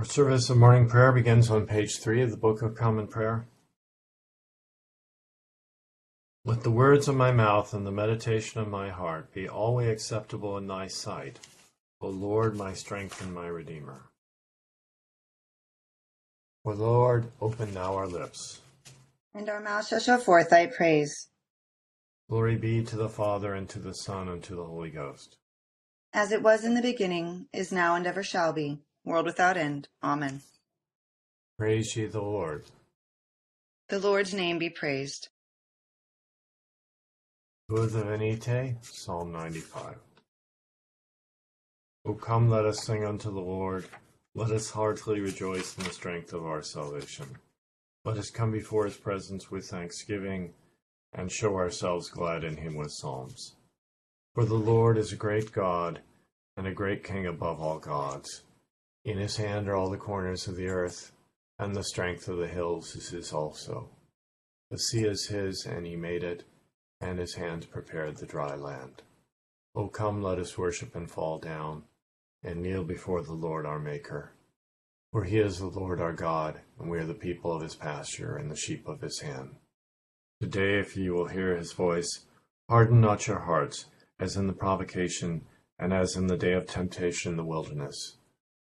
Our service of morning prayer begins on page three of the Book of Common Prayer. Let the words of my mouth and the meditation of my heart be always acceptable in thy sight, O Lord, my strength and my Redeemer. O Lord, open now our lips. And our mouth shall show forth thy praise. Glory be to the Father, and to the Son, and to the Holy Ghost. As it was in the beginning, is now, and ever shall be, world without end. Amen. Praise ye the Lord. The Lord's name be praised. Venite, Psalm 95. O come, let us sing unto the Lord. Let us heartily rejoice in the strength of our salvation. Let us come before his presence with thanksgiving, and show ourselves glad in him with psalms. For the Lord is a great God, and a great King above all gods. In his hand are all the corners of the earth, and the strength of the hills is his also. The sea is his, and he made it, and his hands prepared the dry land. O come, let us worship and fall down, and kneel before the Lord our Maker. For he is the Lord our God, and we are the people of his pasture, and the sheep of his hand. Today, if ye will hear his voice, harden not your hearts, as in the provocation, and as in the day of temptation in the wilderness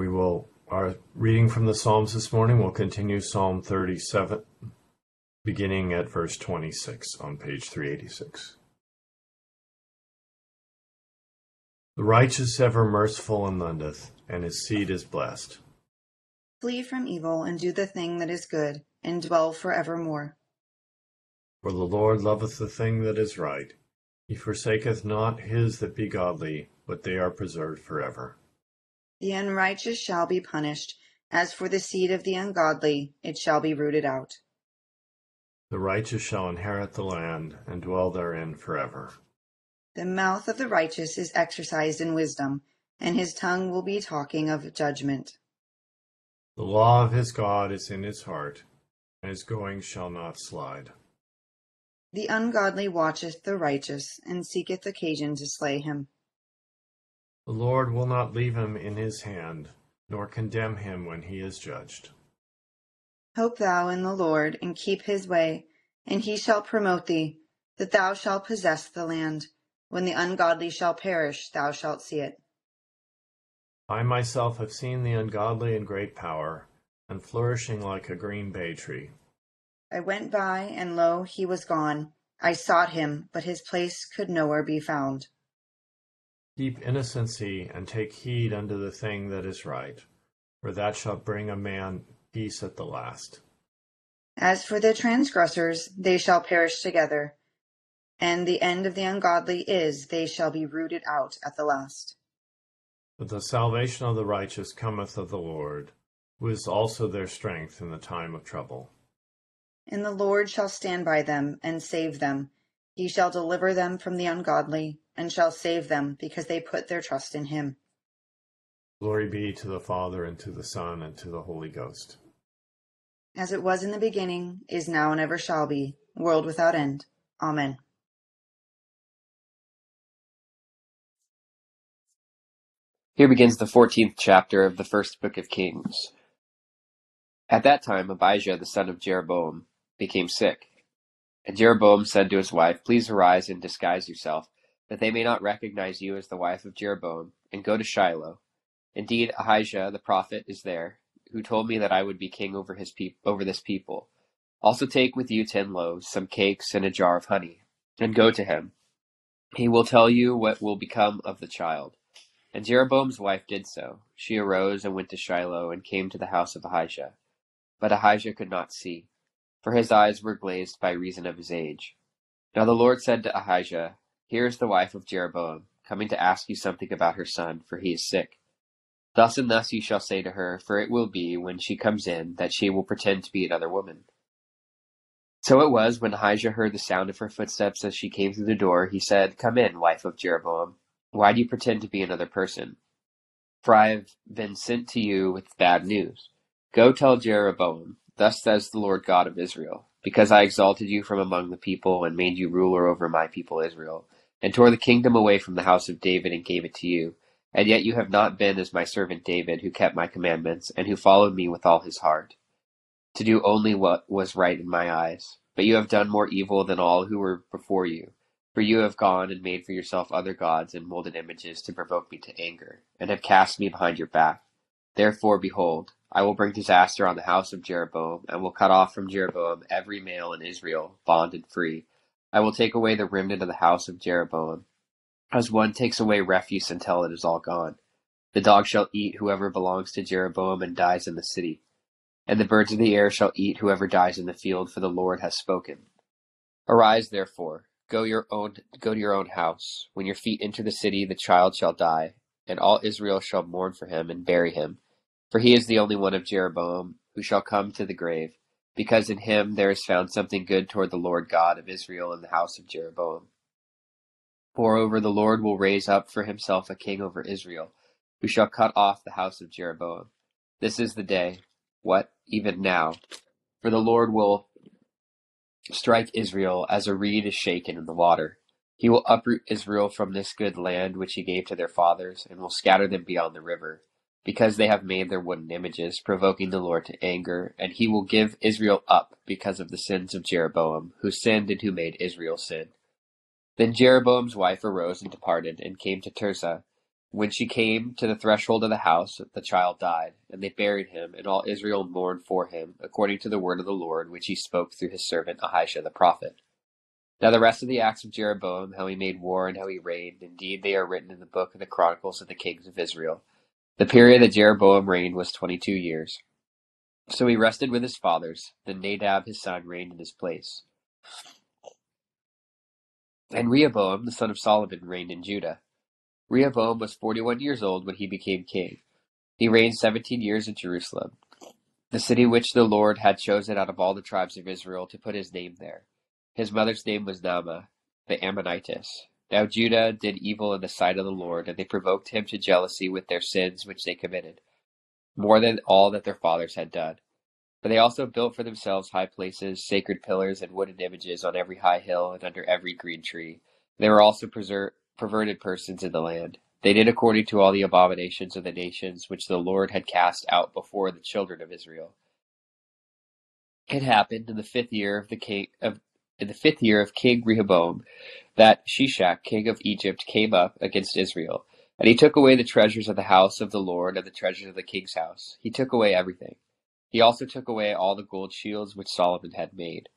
We will, our reading from the Psalms this morning will continue Psalm 37, beginning at verse 26 on page 386. The righteous ever merciful and lendeth, and his seed is blessed. Flee from evil, and do the thing that is good, and dwell for evermore. For the Lord loveth the thing that is right. He forsaketh not his that be godly, but they are preserved for ever. The unrighteous shall be punished. As for the seed of the ungodly, it shall be rooted out. The righteous shall inherit the land and dwell therein forever. The mouth of the righteous is exercised in wisdom, and his tongue will be talking of judgment. The law of his God is in his heart, and his going shall not slide. The ungodly watcheth the righteous, and seeketh occasion to slay him. The Lord will not leave him in his hand, nor condemn him when he is judged. Hope thou in the Lord, and keep his way, and he shall promote thee, that thou shalt possess the land. When the ungodly shall perish, thou shalt see it. I myself have seen the ungodly in great power, and flourishing like a green bay tree. I went by, and lo, he was gone. I sought him, but his place could nowhere be found. Keep innocency, and take heed unto the thing that is right, for that shall bring a man peace at the last. As for the transgressors, they shall perish together, and the end of the ungodly is they shall be rooted out at the last. But the salvation of the righteous cometh of the Lord, who is also their strength in the time of trouble. And the Lord shall stand by them and save them. He shall deliver them from the ungodly and shall save them, because they put their trust in him. Glory be to the Father, and to the Son, and to the Holy Ghost. As it was in the beginning, is now, and ever shall be, world without end. Amen. Here begins the fourteenth chapter of the first book of Kings. At that time Abijah the son of Jeroboam became sick. And Jeroboam said to his wife, Please arise and disguise yourself that they may not recognize you as the wife of Jeroboam, and go to Shiloh. Indeed, Ahijah the prophet is there, who told me that I would be king over his peop- over this people. Also take with you ten loaves, some cakes, and a jar of honey, and go to him. He will tell you what will become of the child. And Jeroboam's wife did so. She arose and went to Shiloh, and came to the house of Ahijah. But Ahijah could not see, for his eyes were glazed by reason of his age. Now the Lord said to Ahijah, here is the wife of Jeroboam, coming to ask you something about her son, for he is sick. Thus and thus you shall say to her, for it will be, when she comes in, that she will pretend to be another woman. So it was, when Ahijah heard the sound of her footsteps as she came through the door, he said, Come in, wife of Jeroboam. Why do you pretend to be another person? For I have been sent to you with bad news. Go tell Jeroboam, Thus says the Lord God of Israel, Because I exalted you from among the people, and made you ruler over my people Israel, and tore the kingdom away from the house of David, and gave it to you. And yet you have not been as my servant David, who kept my commandments, and who followed me with all his heart, to do only what was right in my eyes. But you have done more evil than all who were before you. For you have gone and made for yourself other gods and molded images to provoke me to anger, and have cast me behind your back. Therefore, behold, I will bring disaster on the house of Jeroboam, and will cut off from Jeroboam every male in Israel, bond and free. I will take away the remnant of the house of Jeroboam, as one takes away refuse until it is all gone. The dog shall eat whoever belongs to Jeroboam and dies in the city, and the birds of the air shall eat whoever dies in the field, for the Lord has spoken. Arise, therefore Go your own go to your own house. When your feet enter the city, the child shall die, and all Israel shall mourn for him and bury him. For he is the only one of Jeroboam who shall come to the grave, because in him there is found something good toward the Lord God of Israel and the house of Jeroboam. Moreover, the Lord will raise up for himself a king over Israel, who shall cut off the house of Jeroboam. This is the day, what, even now, for the Lord will strike Israel as a reed is shaken in the water. He will uproot Israel from this good land which he gave to their fathers, and will scatter them beyond the river, because they have made their wooden images, provoking the Lord to anger, and he will give Israel up because of the sins of Jeroboam, who sinned and who made Israel sin. Then Jeroboam's wife arose and departed, and came to Tirzah, when she came to the threshold of the house, the child died, and they buried him, and all Israel mourned for him, according to the word of the Lord which he spoke through his servant Ahijah the prophet. Now the rest of the acts of Jeroboam, how he made war and how he reigned, indeed they are written in the book of the Chronicles of the kings of Israel. The period that Jeroboam reigned was twenty-two years. So he rested with his fathers. Then Nadab his son reigned in his place. And Rehoboam the son of Solomon reigned in Judah. Rehoboam was forty-one years old when he became king. He reigned seventeen years in Jerusalem, the city which the Lord had chosen out of all the tribes of Israel to put his name there. His mother's name was Naamah, the Ammonitess. Now Judah did evil in the sight of the Lord, and they provoked him to jealousy with their sins which they committed, more than all that their fathers had done. But they also built for themselves high places, sacred pillars, and wooden images on every high hill and under every green tree. They were also preserved perverted persons in the land. They did according to all the abominations of the nations which the Lord had cast out before the children of Israel. It happened in the fifth year of the king of in the fifth year of King Rehoboam that Shishak, king of Egypt, came up against Israel, and he took away the treasures of the house of the Lord and the treasures of the king's house. He took away everything. He also took away all the gold shields which Solomon had made.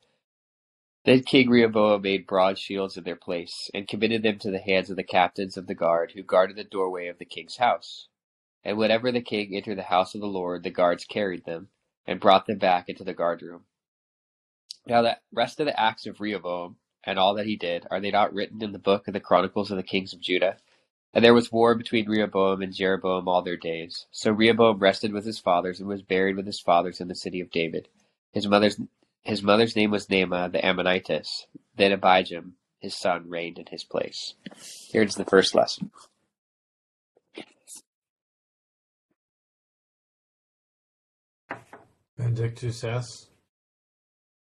Then King Rehoboam made broad shields in their place, and committed them to the hands of the captains of the guard who guarded the doorway of the king's house. And whenever the king entered the house of the Lord, the guards carried them, and brought them back into the guardroom. Now the rest of the acts of Rehoboam, and all that he did, are they not written in the book of the Chronicles of the kings of Judah? And there was war between Rehoboam and Jeroboam all their days. So Rehoboam rested with his fathers, and was buried with his fathers in the city of David. His mother's his mother's name was Naamah the Ammonitess. Then Abijam, his son, reigned in his place. Here's the first lesson. Benedictus es.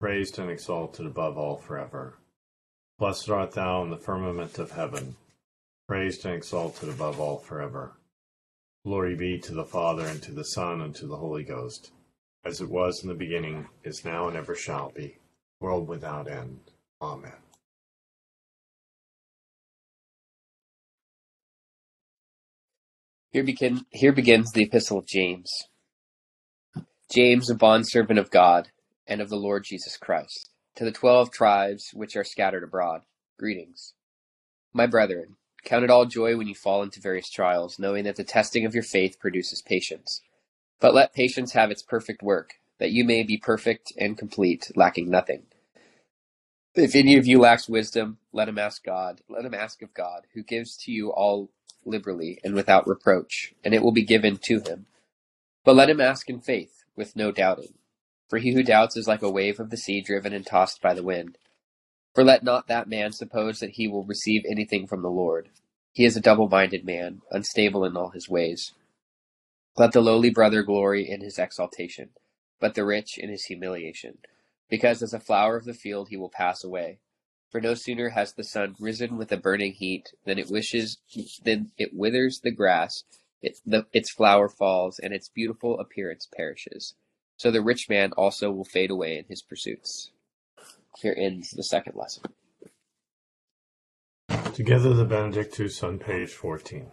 praised and exalted above all forever. Blessed art thou in the firmament of heaven, praised and exalted above all forever. Glory be to the Father, and to the Son, and to the Holy Ghost, as it was in the beginning, is now, and ever shall be world without end. Amen. Here, begin, here begins the Epistle of James. James, a bondservant of God and of the Lord Jesus Christ, to the twelve tribes which are scattered abroad, greetings. My brethren, count it all joy when you fall into various trials, knowing that the testing of your faith produces patience. But let patience have its perfect work, that you may be perfect and complete, lacking nothing. If any of you lacks wisdom, let him ask God, let him ask of God, who gives to you all liberally and without reproach, and it will be given to him. But let him ask in faith, with no doubting. For he who doubts is like a wave of the sea driven and tossed by the wind. For let not that man suppose that he will receive anything from the Lord. He is a double minded man, unstable in all his ways. Let the lowly brother glory in his exaltation, but the rich in his humiliation, because as a flower of the field he will pass away. For no sooner has the sun risen with a burning heat than it wishes than it withers the grass, it, the, its flower falls, and its beautiful appearance perishes. So the rich man also will fade away in his pursuits. Here ends the second lesson. Together the Benedictus on page 14.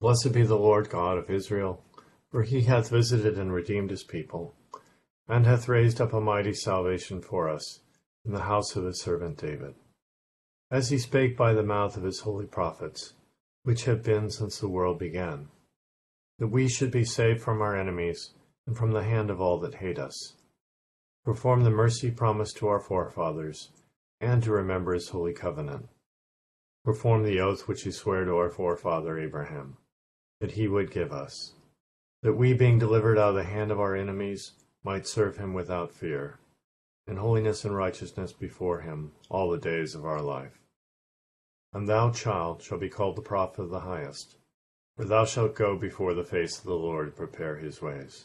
Blessed be the Lord God of Israel, for he hath visited and redeemed his people, and hath raised up a mighty salvation for us in the house of his servant David, as he spake by the mouth of his holy prophets, which have been since the world began, that we should be saved from our enemies and from the hand of all that hate us, perform the mercy promised to our forefathers, and to remember his holy covenant, perform the oath which he sware to our forefather Abraham, that he would give us, that we, being delivered out of the hand of our enemies, might serve him without fear, in holiness and righteousness before him all the days of our life. And thou, child, shalt be called the prophet of the highest, for thou shalt go before the face of the Lord to prepare his ways,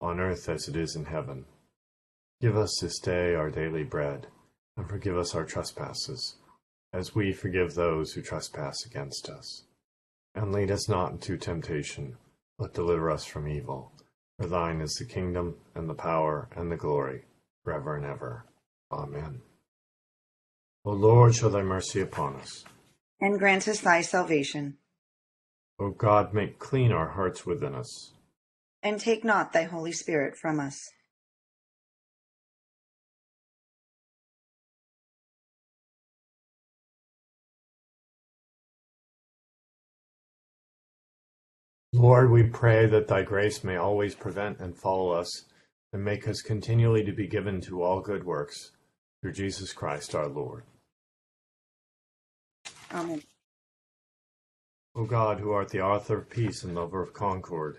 on earth as it is in heaven. Give us this day our daily bread, and forgive us our trespasses, as we forgive those who trespass against us. And lead us not into temptation, but deliver us from evil. For thine is the kingdom, and the power, and the glory, forever and ever. Amen. O Lord, show thy mercy upon us. And grant us thy salvation. O God, make clean our hearts within us. And take not thy Holy Spirit from us. Lord, we pray that thy grace may always prevent and follow us, and make us continually to be given to all good works, through Jesus Christ our Lord. Amen. O God, who art the author of peace and lover of concord,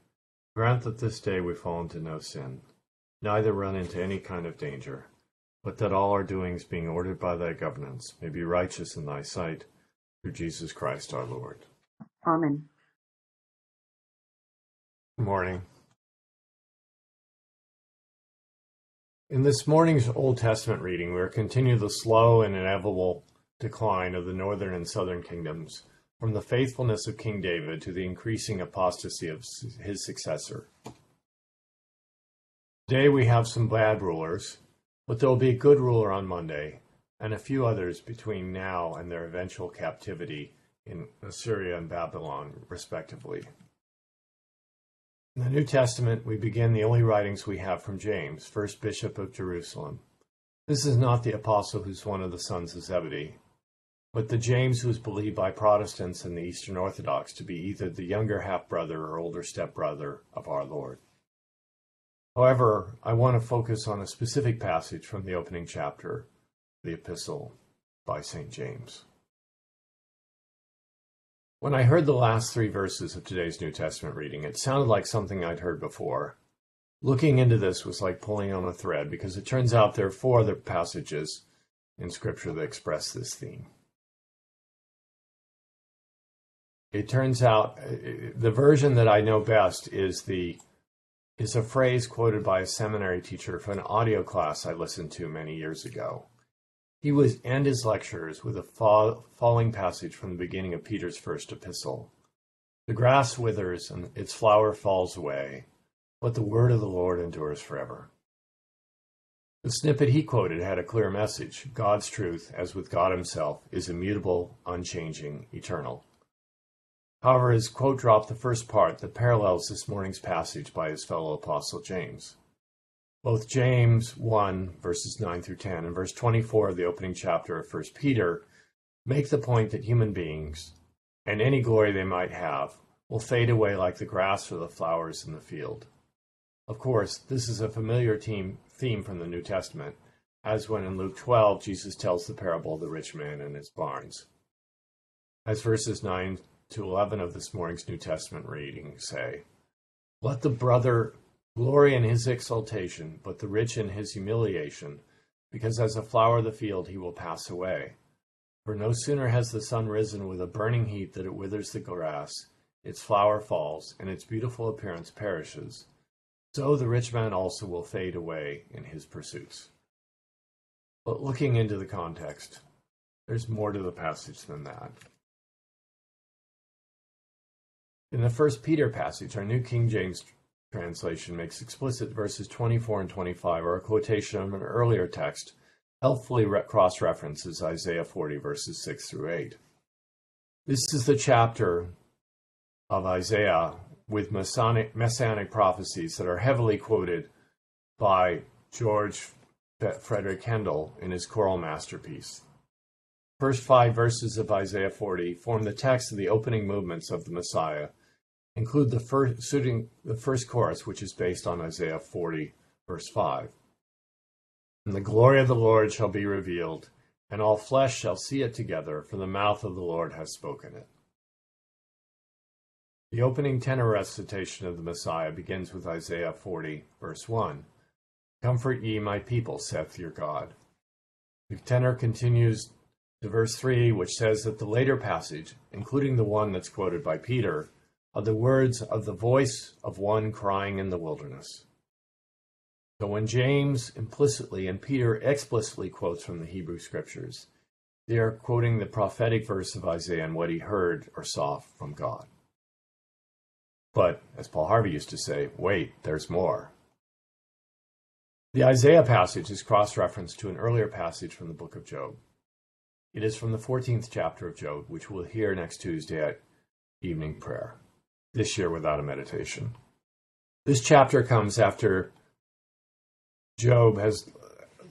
Grant that this day we fall into no sin, neither run into any kind of danger, but that all our doings, being ordered by thy governance, may be righteous in thy sight, through Jesus Christ our Lord. Amen. Good morning. In this morning's Old Testament reading, we are continuing the slow and inevitable decline of the northern and southern kingdoms, from the faithfulness of King David to the increasing apostasy of his successor. Today we have some bad rulers, but there will be a good ruler on Monday, and a few others between now and their eventual captivity in Assyria and Babylon, respectively. In the New Testament, we begin the only writings we have from James, first bishop of Jerusalem. This is not the apostle who's one of the sons of Zebedee, but the James was believed by Protestants and the Eastern Orthodox to be either the younger half brother or older step brother of our Lord. However, I want to focus on a specific passage from the opening chapter, the epistle by St. James. When I heard the last three verses of today's New Testament reading, it sounded like something I'd heard before. Looking into this was like pulling on a thread because it turns out there are four other passages in Scripture that express this theme. It turns out uh, the version that I know best is the is a phrase quoted by a seminary teacher from an audio class I listened to many years ago. He would end his lectures with a fall, falling passage from the beginning of Peter's first epistle. The grass withers and its flower falls away, but the word of the Lord endures forever. The snippet he quoted had a clear message. God's truth, as with God himself, is immutable, unchanging, eternal. However, his quote dropped the first part that parallels this morning's passage by his fellow apostle James. Both James 1, verses 9 through 10, and verse 24 of the opening chapter of 1 Peter make the point that human beings, and any glory they might have, will fade away like the grass or the flowers in the field. Of course, this is a familiar theme, from the New Testament, as when in Luke 12 Jesus tells the parable of the rich man and his barns. As verses 9 to 11 of this morning's New Testament reading say, Let the brother Glory in his exaltation, but the rich in his humiliation, because as a flower of the field he will pass away. For no sooner has the sun risen with a burning heat that it withers the grass, its flower falls, and its beautiful appearance perishes. So the rich man also will fade away in his pursuits. But looking into the context, there's more to the passage than that. In the first Peter passage, our New King James translation makes explicit verses 24 and 25 are a quotation of an earlier text, helpfully cross references Isaiah 40, verses 6 through 8. This is the chapter of Isaiah with messianic, messianic prophecies that are heavily quoted by George Frederick Handel in his choral masterpiece. First five verses of Isaiah 40 form the text of the opening movements of the Messiah include the first the first chorus, which is based on Isaiah 40, verse 5. And the glory of the Lord shall be revealed, and all flesh shall see it together, for the mouth of the Lord has spoken it. The opening tenor recitation of the Messiah begins with Isaiah 40, verse 1. Comfort ye my people, saith your God. The tenor continues to verse 3, which says that the later passage, including the one that's quoted by Peter, are the words of the voice of one crying in the wilderness. So when James implicitly and Peter explicitly quotes from the Hebrew scriptures, they are quoting the prophetic verse of Isaiah and what he heard or saw from God. But, as Paul Harvey used to say, wait, there's more. The Isaiah passage is cross referenced to an earlier passage from the book of Job. It is from the 14th chapter of Job, which we'll hear next Tuesday at evening prayer this year without a meditation. This chapter comes after Job has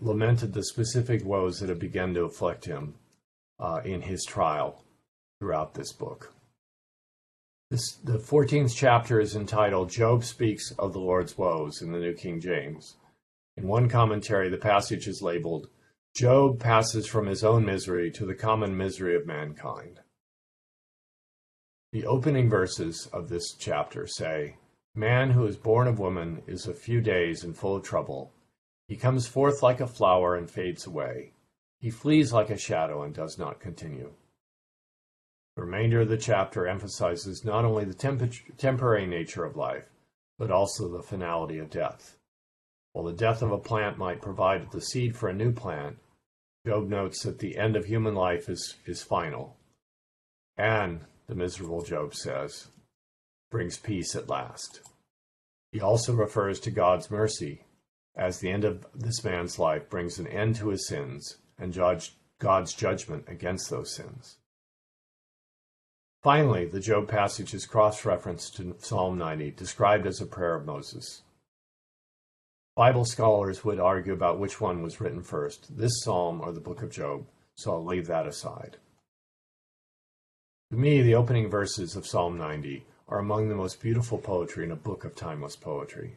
lamented the specific woes that have begun to afflict him uh, in his trial throughout this book. This, the 14th chapter is entitled Job Speaks of the Lord's Woes in the New King James. In one commentary, the passage is labeled Job passes from his own misery to the common misery of mankind. The opening verses of this chapter say, Man who is born of woman is of few days and full of trouble. He comes forth like a flower and fades away. He flees like a shadow and does not continue. The remainder of the chapter emphasizes not only the temp- temporary nature of life, but also the finality of death. While the death of a plant might provide the seed for a new plant, Job notes that the end of human life is, is final. And, the miserable Job says, brings peace at last. He also refers to God's mercy, as the end of this man's life brings an end to his sins and judge God's judgment against those sins. Finally, the Job passage is cross referenced to Psalm 90, described as a prayer of Moses. Bible scholars would argue about which one was written first, this psalm or the book of Job, so I'll leave that aside. To me, the opening verses of Psalm 90 are among the most beautiful poetry in a book of timeless poetry.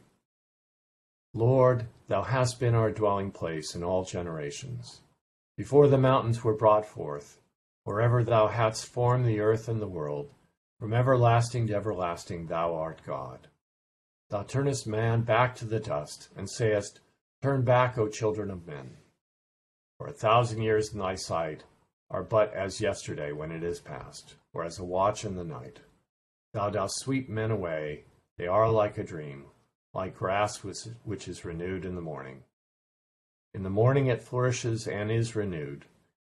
Lord, thou hast been our dwelling place in all generations. Before the mountains were brought forth, wherever thou hadst formed the earth and the world, from everlasting to everlasting thou art God. Thou turnest man back to the dust, and sayest, Turn back, O children of men. For a thousand years in thy sight are but as yesterday when it is past, or as a watch in the night. Thou dost sweep men away, they are like a dream, like grass which is renewed in the morning. In the morning it flourishes and is renewed,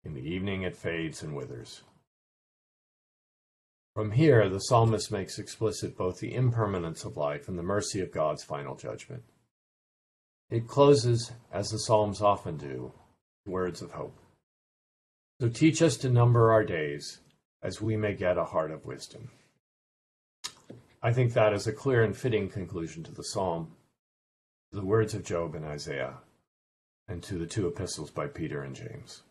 in the evening it fades and withers. From here, the psalmist makes explicit both the impermanence of life and the mercy of God's final judgment. It closes, as the Psalms often do, words of hope. So teach us to number our days, as we may get a heart of wisdom. I think that is a clear and fitting conclusion to the psalm, the words of Job and Isaiah, and to the two epistles by Peter and James.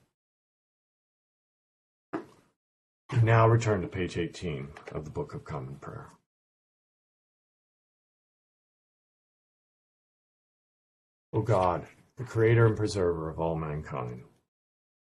We now return to page 18 of the Book of Common Prayer. O God, the Creator and Preserver of all mankind,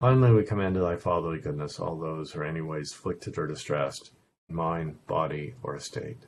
Finally, we commend to thy fatherly goodness all those who are anyways afflicted or distressed, in mind, body, or estate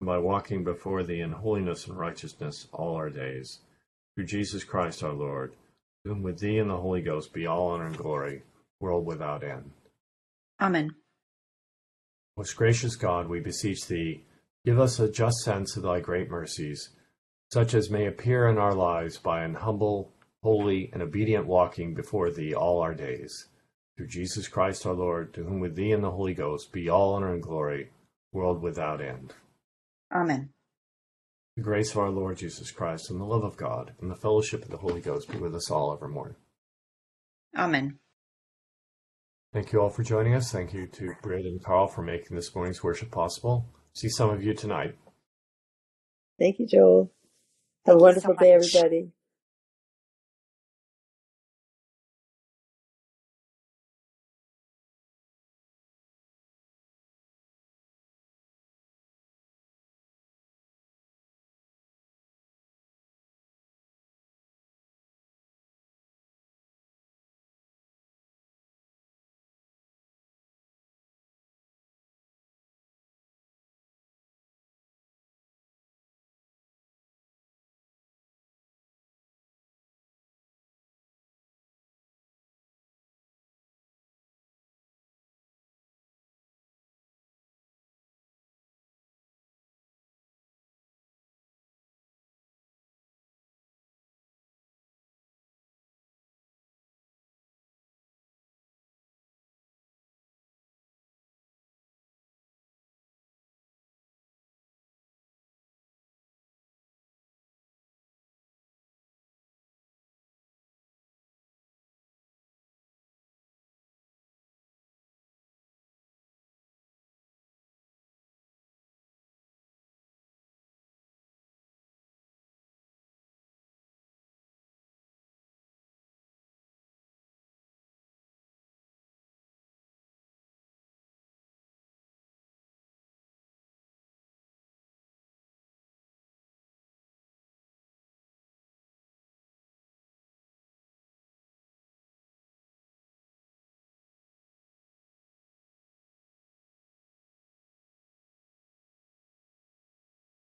by walking before thee in holiness and righteousness all our days. Through Jesus Christ our Lord, to whom with thee and the Holy Ghost be all honor and glory, world without end. Amen. Most gracious God, we beseech thee, give us a just sense of thy great mercies, such as may appear in our lives by an humble, holy, and obedient walking before thee all our days. Through Jesus Christ our Lord, to whom with thee and the Holy Ghost be all honor and glory, world without end. Amen. The grace of our Lord Jesus Christ and the love of God and the fellowship of the Holy Ghost be with us all evermore. Amen. Thank you all for joining us. Thank you to Britt and Carl for making this morning's worship possible. See some of you tonight. Thank you, Joel. Have Thank a wonderful so day, everybody.